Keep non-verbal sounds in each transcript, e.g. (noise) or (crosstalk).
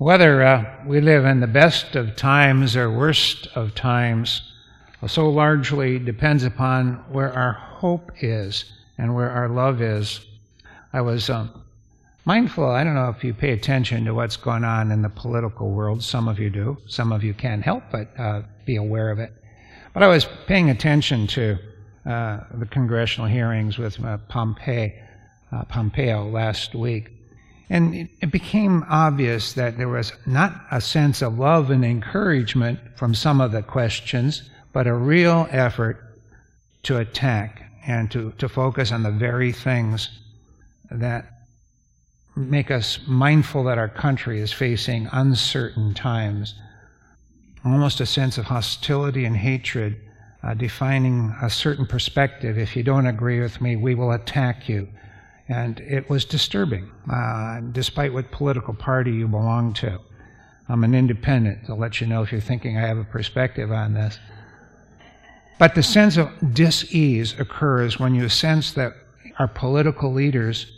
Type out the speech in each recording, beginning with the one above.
Whether uh, we live in the best of times or worst of times so largely depends upon where our hope is and where our love is. I was um, mindful, I don't know if you pay attention to what's going on in the political world. Some of you do. Some of you can't help but uh, be aware of it. But I was paying attention to uh, the congressional hearings with uh, Pompeo, uh, Pompeo last week. And it, became obvious that there was not a sense of love and encouragement from some of the questions, but a real effort to attack and to, to focus on the very things that make us mindful that our country is facing uncertain times. Almost a sense of hostility and hatred, uh, defining a certain perspective. If you don't agree with me, we will attack you. And it was disturbing, uh, despite what political party you belong to. I'm an independent, to let you know if you're thinking I have a perspective on this. But the sense of dis-ease occurs when you sense that our political leaders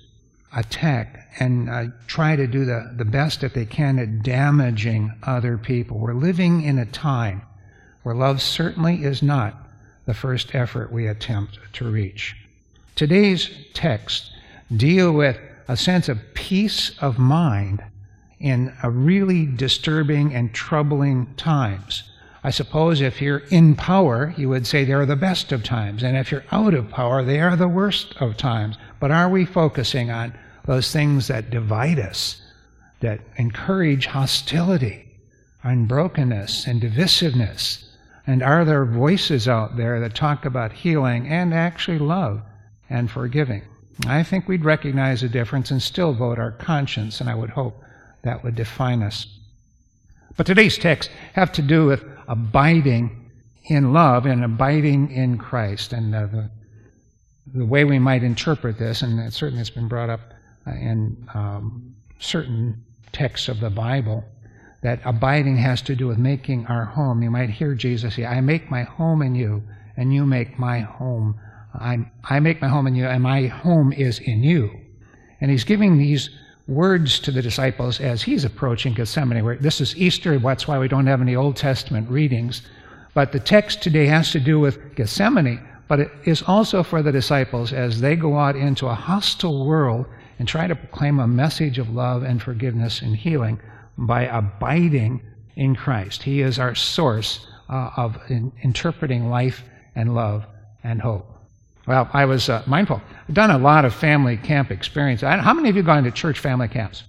attack and uh, try to do the, the best that they can at damaging other people. We're living in a time where love certainly is not the first effort we attempt to reach. Today's text deal with a sense of peace of mind in a really disturbing and troubling times. I suppose if you're in power, you would say they are the best of times. And if you're out of power, they are the worst of times. But are we focusing on those things that divide us, that encourage hostility and brokenness and divisiveness? And are there voices out there that talk about healing and actually love and forgiving? I think we'd recognize the difference and still vote our conscience, and I would hope that would define us. But today's texts have to do with abiding in love and abiding in Christ. And uh, the, the way we might interpret this, and it certainly has been brought up uh, in um, certain texts of the Bible, that abiding has to do with making our home. You might hear Jesus say, I make my home in you, and you make my home I, I make my home in you, and my home is in you. And he's giving these words to the disciples as he's approaching Gethsemane. Where this is Easter, that's why we don't have any Old Testament readings. But the text today has to do with Gethsemane, but it is also for the disciples as they go out into a hostile world and try to proclaim a message of love and forgiveness and healing by abiding in Christ. He is our source uh, of in, interpreting life and love and hope. Well, I was uh, mindful. I've done a lot of family camp experience. How many of you gone to church family camps?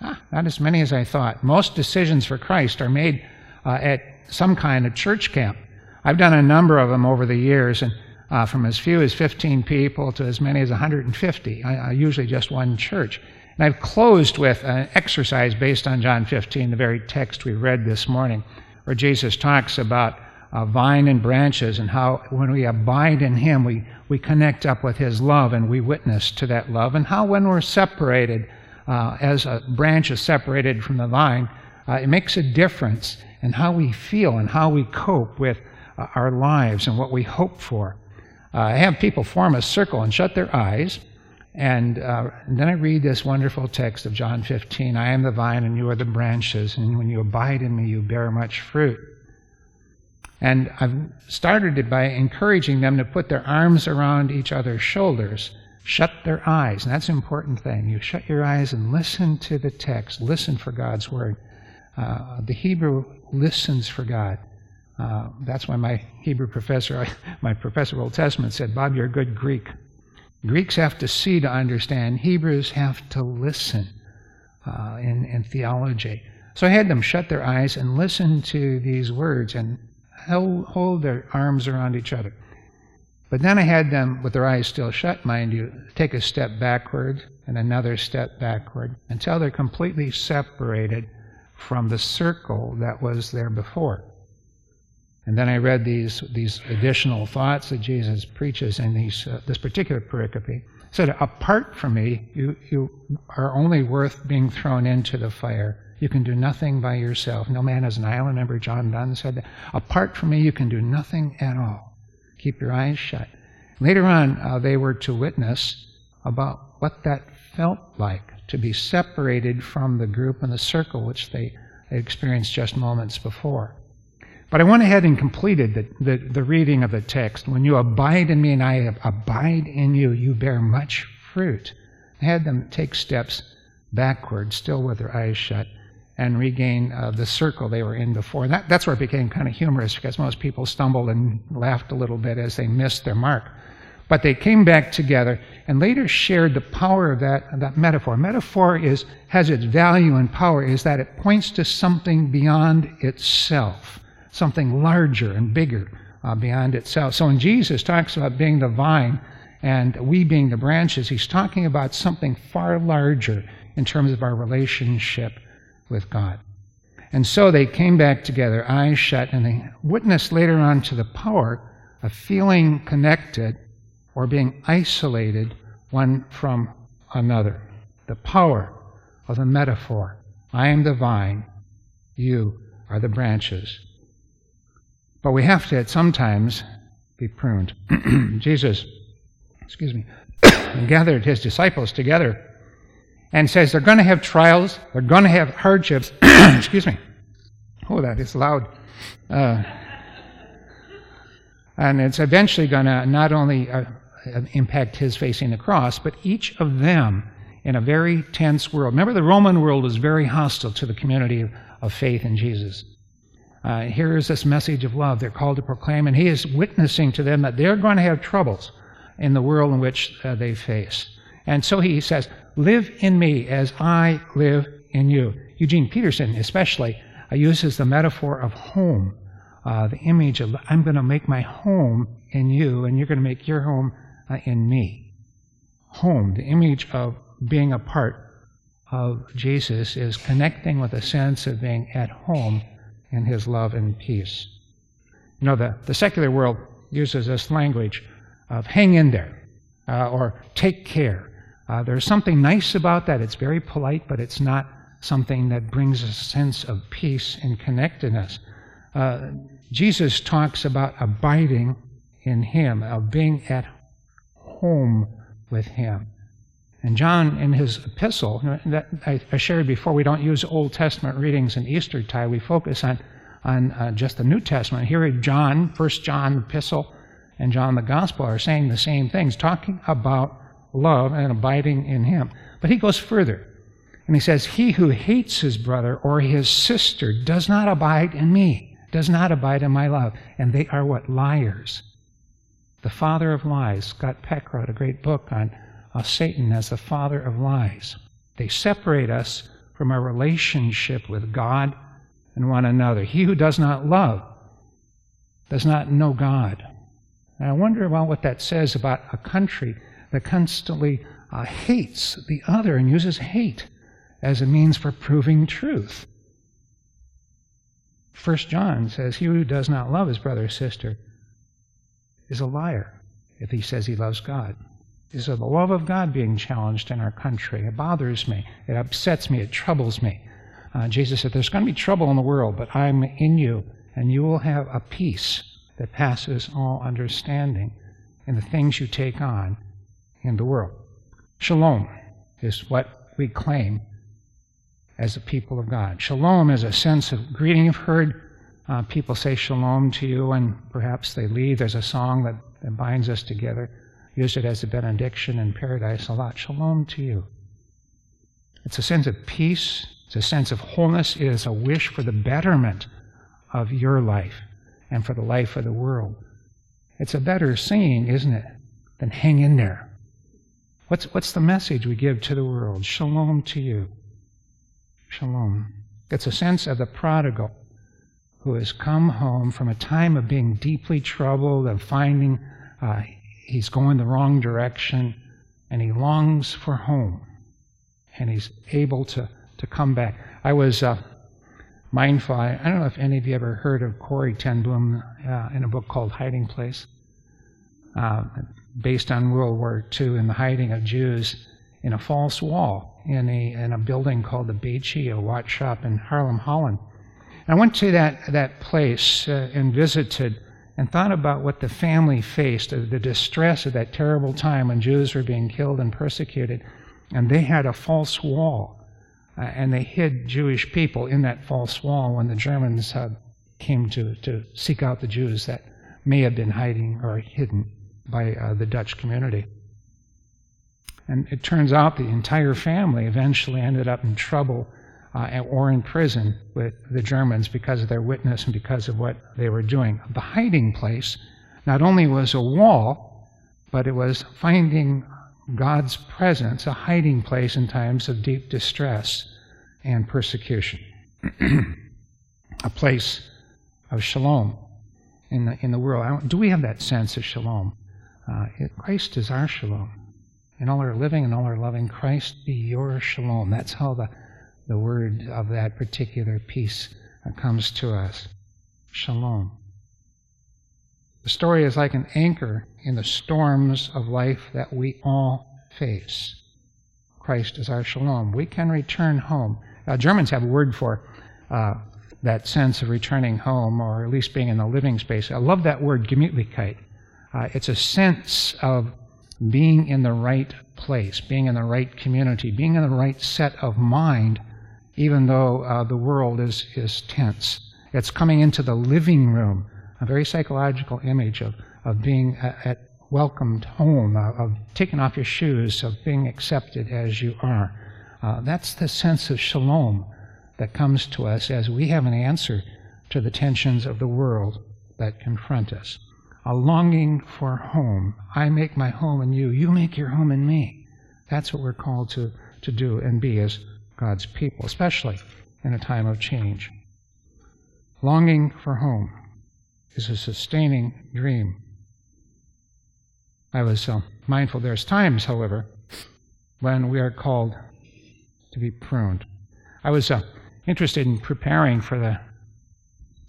Ah, not as many as I thought. Most decisions for Christ are made uh, at some kind of church camp. I've done a number of them over the years, and uh, from as few as 15 people to as many as 150. I, usually just one church. And I've closed with an exercise based on John 15, the very text we read this morning, where Jesus talks about uh, vine and branches, and how when we abide in Him, we, we connect up with His love and we witness to that love, and how when we're separated, uh, as a branch is separated from the vine, uh, it makes a difference in how we feel and how we cope with uh, our lives and what we hope for. Uh, I have people form a circle and shut their eyes. And, uh, and, then I read this wonderful text of John 15 I am the vine and you are the branches, and when you abide in me, you bear much fruit. And I've started it by encouraging them to put their arms around each other's shoulders, shut their eyes. And that's an important thing. You shut your eyes and listen to the text, listen for God's word. Uh, the Hebrew listens for God. Uh, that's why my Hebrew professor, (laughs) my professor of Old Testament said, Bob, you're a good Greek. Greeks have to see to understand. Hebrews have to listen uh, in, in theology. So I had them shut their eyes and listen to these words. And hold their arms around each other. But then I had them, with their eyes still shut, mind you, take a step backward and another step backward until they're completely separated from the circle that was there before. And then I read these, these additional thoughts that Jesus preaches in these, uh, this particular pericope. He said, Apart from me, you, you are only worth being thrown into the fire. You can do nothing by yourself. No man is an island. Remember, John Donne said that. Apart from me, you can do nothing at all. Keep your eyes shut. Later on, uh, they were to witness about what that felt like to be separated from the group and the circle which they experienced just moments before. But I went ahead and completed the, the, the, reading of the text. When you abide in me and I abide in you, you bear much fruit. I had them take steps backward, still with their eyes shut, and regain uh, the circle they were in before. And that, that's where it became kind of humorous because most people stumbled and laughed a little bit as they missed their mark. But they came back together and later shared the power of that, that metaphor. Metaphor is, has its value and power is that it points to something beyond itself, something larger and bigger uh, beyond itself. So when Jesus talks about being the vine and we being the branches, he's talking about something far larger in terms of our relationship with God. And so they came back together, eyes shut, and they witnessed later on to the power of feeling connected or being isolated one from another. The power of the metaphor I am the vine, you are the branches. But we have to sometimes be pruned. (clears throat) Jesus, excuse me, (coughs) gathered his disciples together and says they're going to have trials, they're going to have hardships. (coughs) excuse me. Oh, that is loud. Uh, and it's eventually going to not only uh, impact his facing the cross, but each of them in a very tense world. Remember, the Roman world was very hostile to the community of faith in Jesus. Uh, here is this message of love they're called to proclaim, and he is witnessing to them that they're going to have troubles in the world in which uh, they face. And so he says, Live in me as I live in you. Eugene Peterson, especially, uh, uses the metaphor of home, uh, the image of I'm going to make my home in you, and you're going to make your home uh, in me. Home, the image of being a part of Jesus, is connecting with a sense of being at home in his love and peace. You know, the, the secular world uses this language of hang in there uh, or take care. Uh, there's something nice about that. It's very polite, but it's not something that brings a sense of peace and connectedness. Uh, Jesus talks about abiding in Him, of being at home with Him. And John, in his epistle, that I shared before, we don't use Old Testament readings in Eastertide. We focus on, on uh, just the New Testament. Here, John, First John epistle, and John the Gospel are saying the same things, talking about love and abiding in Him. But he goes further. And he says, He who hates his brother or his sister does not abide in me, does not abide in my love. And they are what? Liars the father of lies. Scott Peck wrote a great book on uh, Satan as the father of lies. They separate us from our relationship with God and one another. He who does not love does not know God. And I wonder about what that says about a country that constantly uh, hates the other and uses hate as a means for proving truth. First John says, He who does not love his brother or sister is a liar if he says he loves God. So the love of God being challenged in our country? It bothers me. It upsets me. It troubles me. Uh, Jesus said, There's going to be trouble in the world, but I'm in you, and you will have a peace that passes all understanding in the things you take on in the world. Shalom is what we claim as the people of God. Shalom is a sense of greeting. You've heard uh, people say shalom to you and perhaps they leave. There's a song that, that binds us together. Use it as a benediction in paradise a lot. Shalom to you. It's a sense of peace. It's a sense of wholeness. It is a wish for the betterment of your life and for the life of the world. It's a better saying, isn't it, than hang in there. What's, what's the message we give to the world? Shalom to you. Shalom. It's a sense of the prodigal who has come home from a time of being deeply troubled, of finding uh, he's going the wrong direction, and he longs for home. And he's able to, to come back. I was uh, mindful, I, don't know if any of you ever heard of Corrie ten Boom uh, in a book called Hiding Place, uh, based on World War II and the hiding of Jews in a false wall in a, in a building called the Beachy, a watch shop in Haarlem, Holland. I went to that, that place uh, and visited and thought about what the family faced, uh, the distress of that terrible time when Jews were being killed and persecuted. And they had a false wall. Uh, and they hid Jewish people in that false wall when the Germans uh, came to, to seek out the Jews that may have been hiding or hidden by uh, the Dutch community. And it turns out the entire family eventually ended up in trouble uh, or in prison with the Germans because of their witness and because of what they were doing. The hiding place not only was a wall, but it was finding God's presence, a hiding place in times of deep distress and persecution. (clears throat) a place of shalom in the, in the world. Do we have that sense of shalom? Uh, Christ is our shalom. In all our living and all our loving, Christ be your shalom. That's how the, the word of that particular peace uh, comes to us. Shalom. The story is like an anchor in the storms of life that we all face. Christ is our shalom. We can return home. Uh, Germans have a word for uh, that sense of returning home, or at least being in the living space. I love that word, Gemütlichkeit. Uh, it's a sense of being in the right place, being in the right community, being in the right set of mind, even though uh, the world is, is tense. It's coming into the living room, a very psychological image of, of being at, at welcomed home, uh, of taking off your shoes, of being accepted as you are. Uh, that's the sense of shalom that comes to us as we have an answer to the tensions of the world that confront us. A longing for home. I make my home in you. You make your home in me. That's what we're called to, to do and be as God's people, especially in a time of change. Longing for home is a sustaining dream. I was uh, mindful there's times, however, when we are called to be pruned. I was uh, interested in preparing for the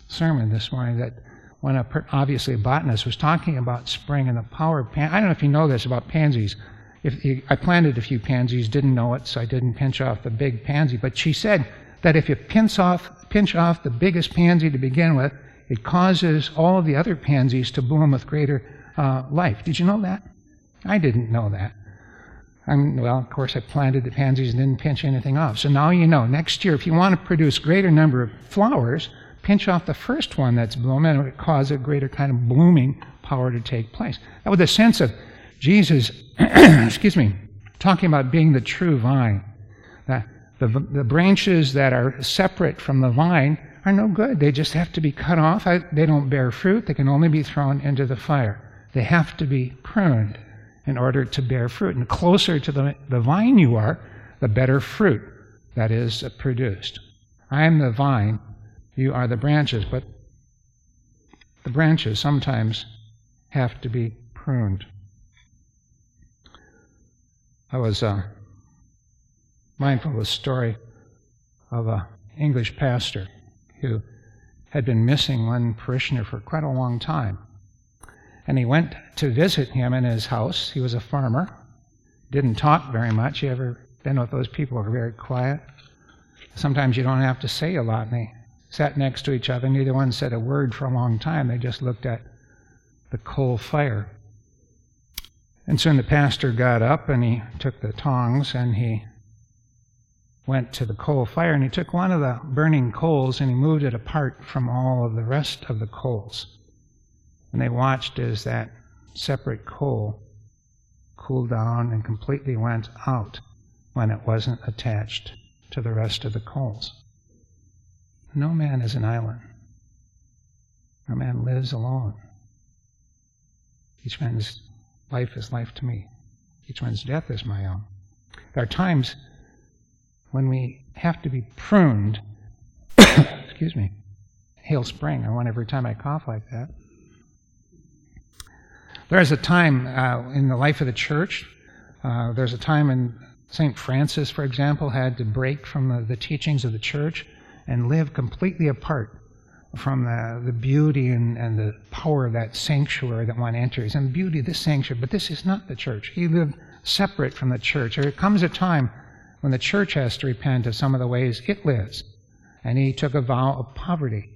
sermon this morning that when a, obviously a botanist was talking about spring and the power of I don't know if you know this about pansies. If you, I planted a few pansies, didn't know it, so I didn't pinch off the big pansy. But she said that if you pinch off, pinch off the biggest pansy to begin with, it causes all of the other pansies to bloom with greater uh, life. Did you know that? I didn't know that. I'm, well, of course, I planted the pansies and didn't pinch anything off. So now you know. Next year, if you want to produce greater number of flowers, pinch off the first one that's blooming, and it will cause a greater kind of blooming power to take place. That was the sense of Jesus, (clears throat) excuse me, talking about being the true vine. That the, the branches that are separate from the vine are no good. They just have to be cut off. They don't bear fruit. They can only be thrown into the fire. They have to be pruned in order to bear fruit. And closer to the, the vine you are, the better fruit that is produced. I am the vine, you are the branches, but the branches sometimes have to be pruned. I was uh, mindful of a story of an English pastor who had been missing one parishioner for quite a long time. And he went to visit him in his house. He was a farmer, didn't talk very much. You ever been with those people who are very quiet? Sometimes you don't have to say a lot. And they sat next to each other. Neither one said a word for a long time. They just looked at the coal fire. And soon the pastor got up and he took the tongs and he went to the coal fire and he took one of the burning coals and he moved it apart from all of the rest of the coals. And they watched as that separate coal cooled down and completely went out when it wasn't attached to the rest of the coals. No man is an island. No man lives alone. Each man's life is life to me. Each man's death is my own. There are times when we have to be pruned. (coughs) excuse me. Hail spring. I want every time I cough like that. There's a time uh, in the life of the church, uh, there's a time when St. Francis, for example, had to break from the, the, teachings of the church and live completely apart from the, the beauty and, and the power of that sanctuary that one enters, and beauty of this sanctuary. But this is not the church. He lived separate from the church. There comes a time when the church has to repent of some of the ways it lives, and he took a vow of poverty.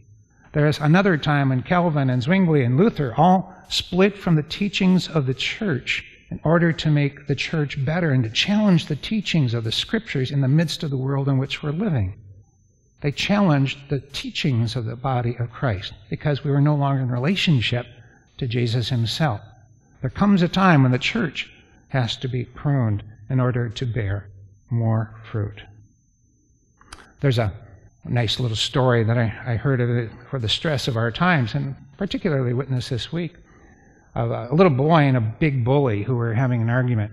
There's another time when Calvin and Zwingli and Luther all split from the teachings of the church in order to make the church better and to challenge the teachings of the scriptures in the midst of the world in which we're living. They challenged the teachings of the body of Christ because we were no longer in relationship to Jesus himself. There comes a time when the church has to be pruned in order to bear more fruit. There's a nice little story that I, I heard of it for the stress of our times, and particularly witnessed this week, of a little boy and a big bully who were having an argument.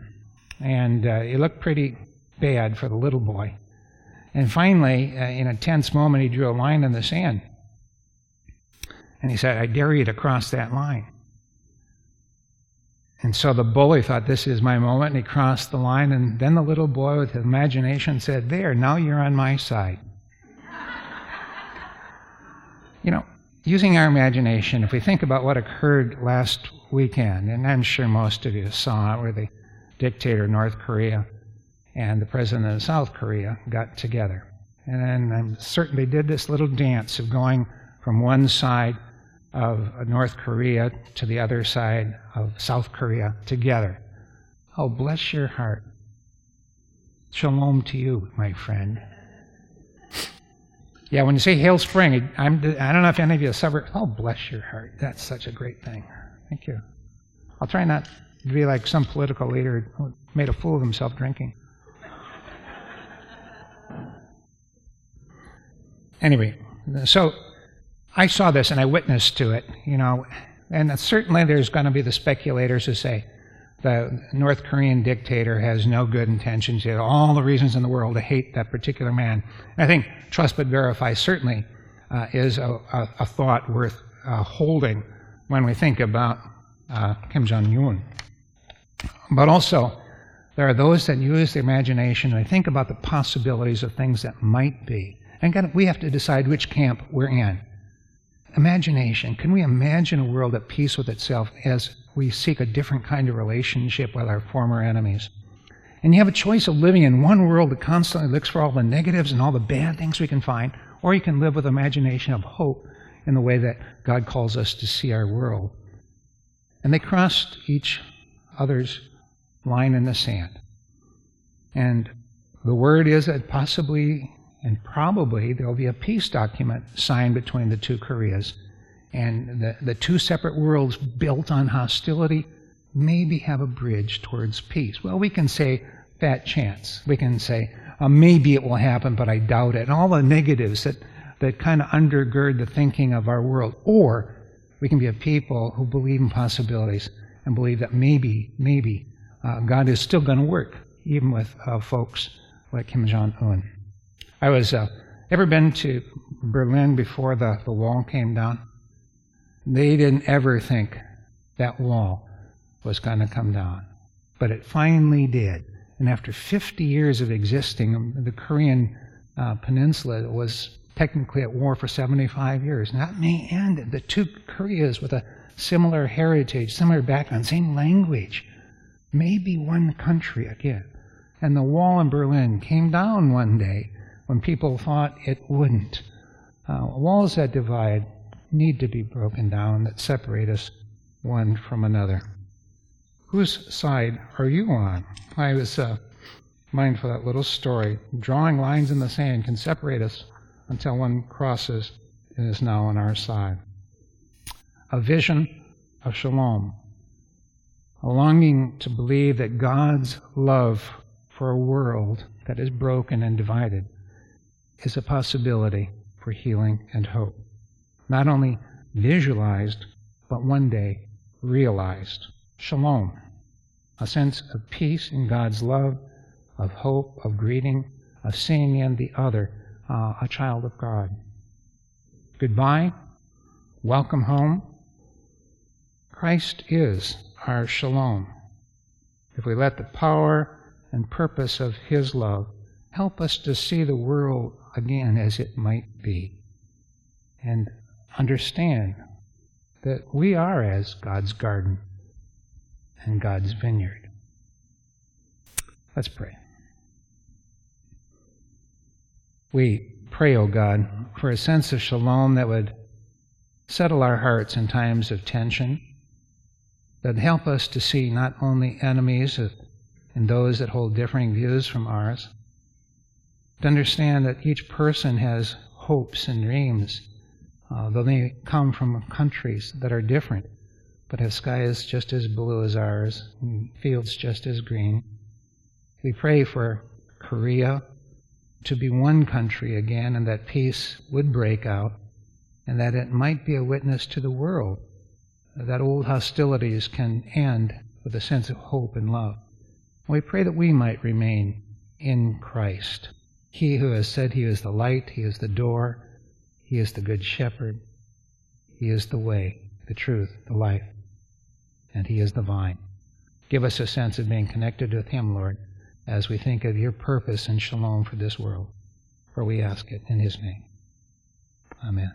And uh, it looked pretty bad for the little boy. And finally, uh, in a tense moment, he drew a line in the sand. And he said, I dare you to cross that line. And so the bully thought, This is my moment. And he crossed the line. And then the little boy, with imagination, said, There, now you're on my side. (laughs) you know, using our imagination, if we think about what occurred last weekend, and I'm sure most of you saw it, where the dictator North Korea and the president of South Korea got together. And then I'm certain they did this little dance of going from one side of North Korea to the other side of South Korea together. Oh, bless your heart. Shalom to you, my friend. Yeah, when you say Hail Spring, I'm, I don't know if any of you have ever, oh, bless your heart. That's such a great thing. Thank you. I'll try not to be like some political leader who made a fool of himself drinking. Anyway, so I saw this and I witnessed to it, you know, and certainly there's going to be the speculators who say the North Korean dictator has no good intentions. He had all the reasons in the world to hate that particular man. And I think trust but verify certainly uh, is a, a, a, thought worth uh, holding when we think about uh, Kim Jong Un. But also, there are those that use the imagination and think about the possibilities of things that might be. And we have to decide which camp we're in. Imagination. Can we imagine a world at peace with itself as we seek a different kind of relationship with our former enemies? And you have a choice of living in one world that constantly looks for all the negatives and all the bad things we can find, or you can live with imagination of hope in the way that God calls us to see our world. And they crossed each other's line in the sand. And the word is that possibly and probably there'll be a peace document signed between the two Koreas. And the, the two separate worlds built on hostility maybe have a bridge towards peace. Well, we can say that chance. We can say uh, maybe it will happen, but I doubt it. And all the negatives that, that kind of undergird the thinking of our world. Or we can be a people who believe in possibilities and believe that maybe, maybe uh, God is still going to work, even with uh, folks like Kim Jong Un. I was uh, ever been to Berlin before the, the wall came down? They didn't ever think that wall was going to come down. But it finally did. And after 50 years of existing, the Korean uh, peninsula was technically at war for 75 years. And that may end the two Koreas with a similar heritage, similar background, same language, maybe one country again. And the wall in Berlin came down one day when people thought it wouldn't. Uh, walls that divide need to be broken down, that separate us one from another. Whose side are you on? I was uh, mindful of that little story. Drawing lines in the sand can separate us until one crosses and is now on our side. A vision of shalom, a longing to believe that God's love for a world that is broken and divided is a possibility for healing and hope. Not only visualized, but one day realized. Shalom, a sense of peace in God's love, of hope, of greeting, of seeing in the other uh, a child of God. Goodbye. Welcome home. Christ is our shalom. If we let the power and purpose of His love help us to see the world again as it might be and understand that we are as God's garden and God's vineyard. Let's pray. We pray, O oh God, for a sense of shalom that would settle our hearts in times of tension, that help us to see not only enemies and those that hold differing views from ours, to understand that each person has hopes and dreams, uh, though they come from countries that are different, but have skies just as blue as ours, and fields just as green. We pray for Korea to be one country again, and that peace would break out, and that it might be a witness to the world that old hostilities can end with a sense of hope and love. We pray that we might remain in Christ. He who has said he is the light, he is the door, he is the good shepherd, he is the way, the truth, the life, and he is the vine. Give us a sense of being connected with him, Lord, as we think of your purpose and shalom for this world. For we ask it in his name. Amen.